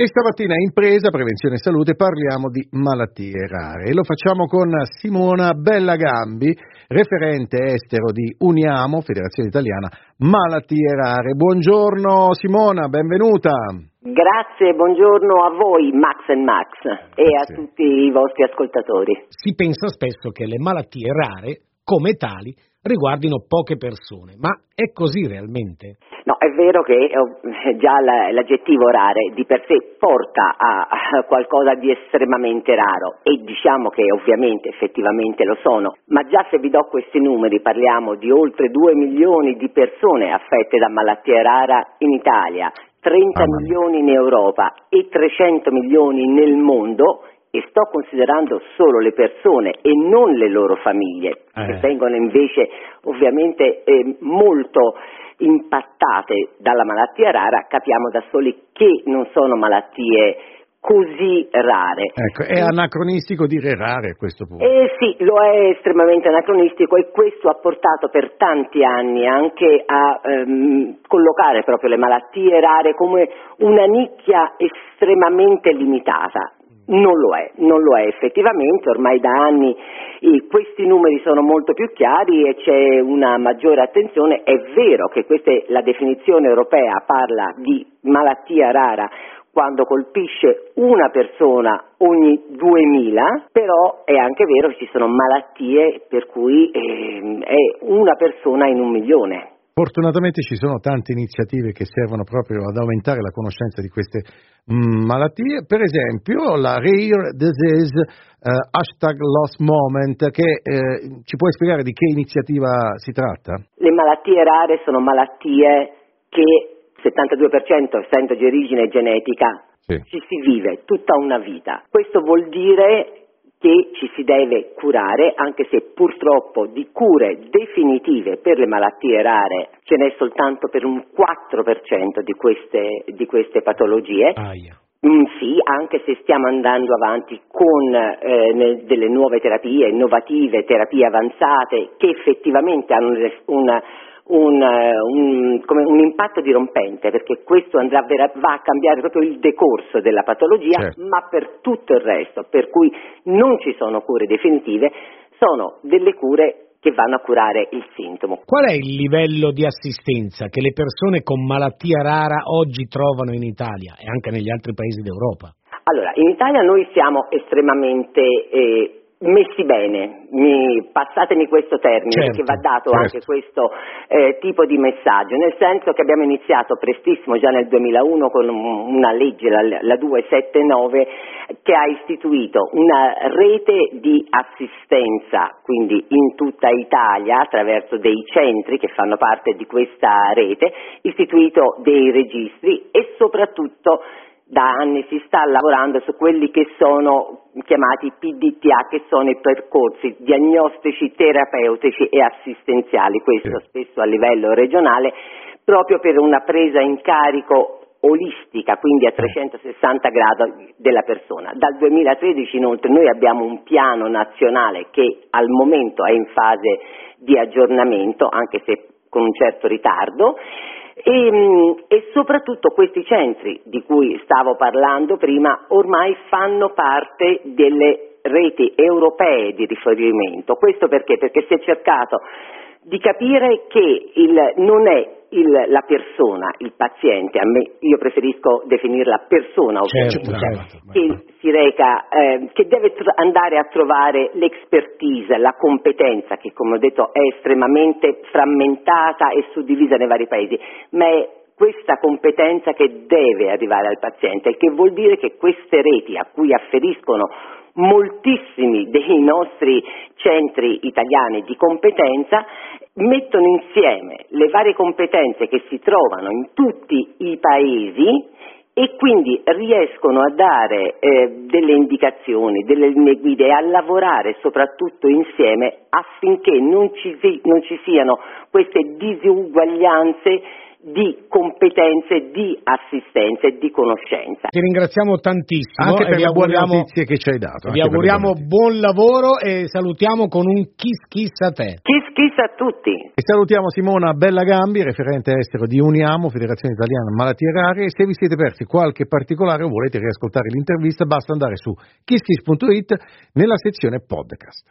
E stamattina in presa, prevenzione e salute, parliamo di malattie rare e lo facciamo con Simona Bellagambi, referente estero di Uniamo, Federazione Italiana Malattie Rare. Buongiorno Simona, benvenuta. Grazie, buongiorno a voi Max and Max e Grazie. a tutti i vostri ascoltatori. Si pensa spesso che le malattie rare, come tali, riguardino poche persone, ma è così realmente? È vero che eh, già l'aggettivo rare di per sé porta a qualcosa di estremamente raro e diciamo che ovviamente effettivamente lo sono, ma già se vi do questi numeri parliamo di oltre 2 milioni di persone affette da malattia rara in Italia, 30 milioni in Europa e 300 milioni nel mondo e sto considerando solo le persone e non le loro famiglie, eh. che vengono invece ovviamente eh, molto impattate dalla malattia rara, capiamo da soli che non sono malattie così rare. Ecco, è anacronistico dire rare a questo punto. Eh sì, lo è estremamente anacronistico e questo ha portato per tanti anni anche a ehm, collocare proprio le malattie rare come una nicchia estremamente limitata. Non lo è, non lo è effettivamente, ormai da anni eh, questi numeri sono molto più chiari e c'è una maggiore attenzione. È vero che questa, la definizione europea parla di malattia rara quando colpisce una persona ogni 2000, però è anche vero che ci sono malattie per cui eh, è una persona in un milione. Fortunatamente ci sono tante iniziative che servono proprio ad aumentare la conoscenza di queste mh, mm, malattie, per esempio la Rare Disease eh, Hashtag Lost Moment, che eh, ci puoi spiegare di che iniziativa si tratta? Le malattie rare sono malattie che 72% essendo di origine genetica sì. ci si vive tutta una vita. Questo vuol dire che ci si deve curare, anche se purtroppo di cure definitive per le malattie rare ce n'è soltanto per un 4% di queste, di queste patologie. Aia. Mm, sì, anche se stiamo andando avanti con eh, delle nuove terapie innovative, terapie avanzate che effettivamente hanno una, un, eh, un, un, impatto dirompente perché questo andrà, va a cambiare proprio il decorso della patologia, certo. ma per tutto il resto, per cui non ci sono cure definitive, sono delle cure che vanno a curare il sintomo. Qual è il livello di assistenza che le persone con malattia rara oggi trovano in Italia e anche negli altri paesi d'Europa? Allora, in Italia noi siamo estremamente eh, messi bene, mi, passatemi questo termine certo, perché va dato certo. anche questo eh, tipo di messaggio, nel senso che abbiamo iniziato prestissimo già nel 2001 con una legge, la, la 279, che ha istituito una rete di assistenza, quindi in tutta Italia attraverso dei centri che fanno parte di questa rete, istituito dei registri e soprattutto da anni si sta lavorando su quelli che sono chiamati PDTA, che sono i percorsi diagnostici, terapeutici e assistenziali, questo spesso a livello regionale, proprio per una presa in carico olistica, quindi a 360 gradi della persona. Dal 2013 inoltre noi abbiamo un piano nazionale che al momento è in fase di aggiornamento, anche se con un certo ritardo, e, mm, e, soprattutto questi centri di cui stavo parlando prima ormai fanno parte delle reti europee di riferimento. Questo perché? Perché si è cercato di capire che il, non è il, la persona, il paziente, a me, io preferisco definirla persona certo, certo, che si reca, eh, che deve tr- andare a trovare l'expertise, la competenza che come ho detto è estremamente frammentata e suddivisa nei vari paesi, ma è questa competenza che deve arrivare al paziente, il che vuol dire che queste reti a cui afferiscono moltissimi dei nostri centri italiani di competenza mettono insieme le varie competenze che si trovano in tutti i paesi e quindi riescono a dare eh, delle indicazioni, delle linee guida e a lavorare soprattutto insieme affinché non ci, non ci siano queste disuguaglianze di competenze, di assistenza e di conoscenza. Ti ringraziamo tantissimo. Anche per le buone notizie che ci hai dato. Vi auguriamo buon lavoro e salutiamo con un kiss kiss a te. Kiss kiss a tutti. E salutiamo Simona Bellagambi, referente estero di Uniamo, Federazione Italiana Malattie Rare. E se vi siete persi qualche particolare o volete riascoltare l'intervista, basta andare su kisskiss.it nella sezione podcast.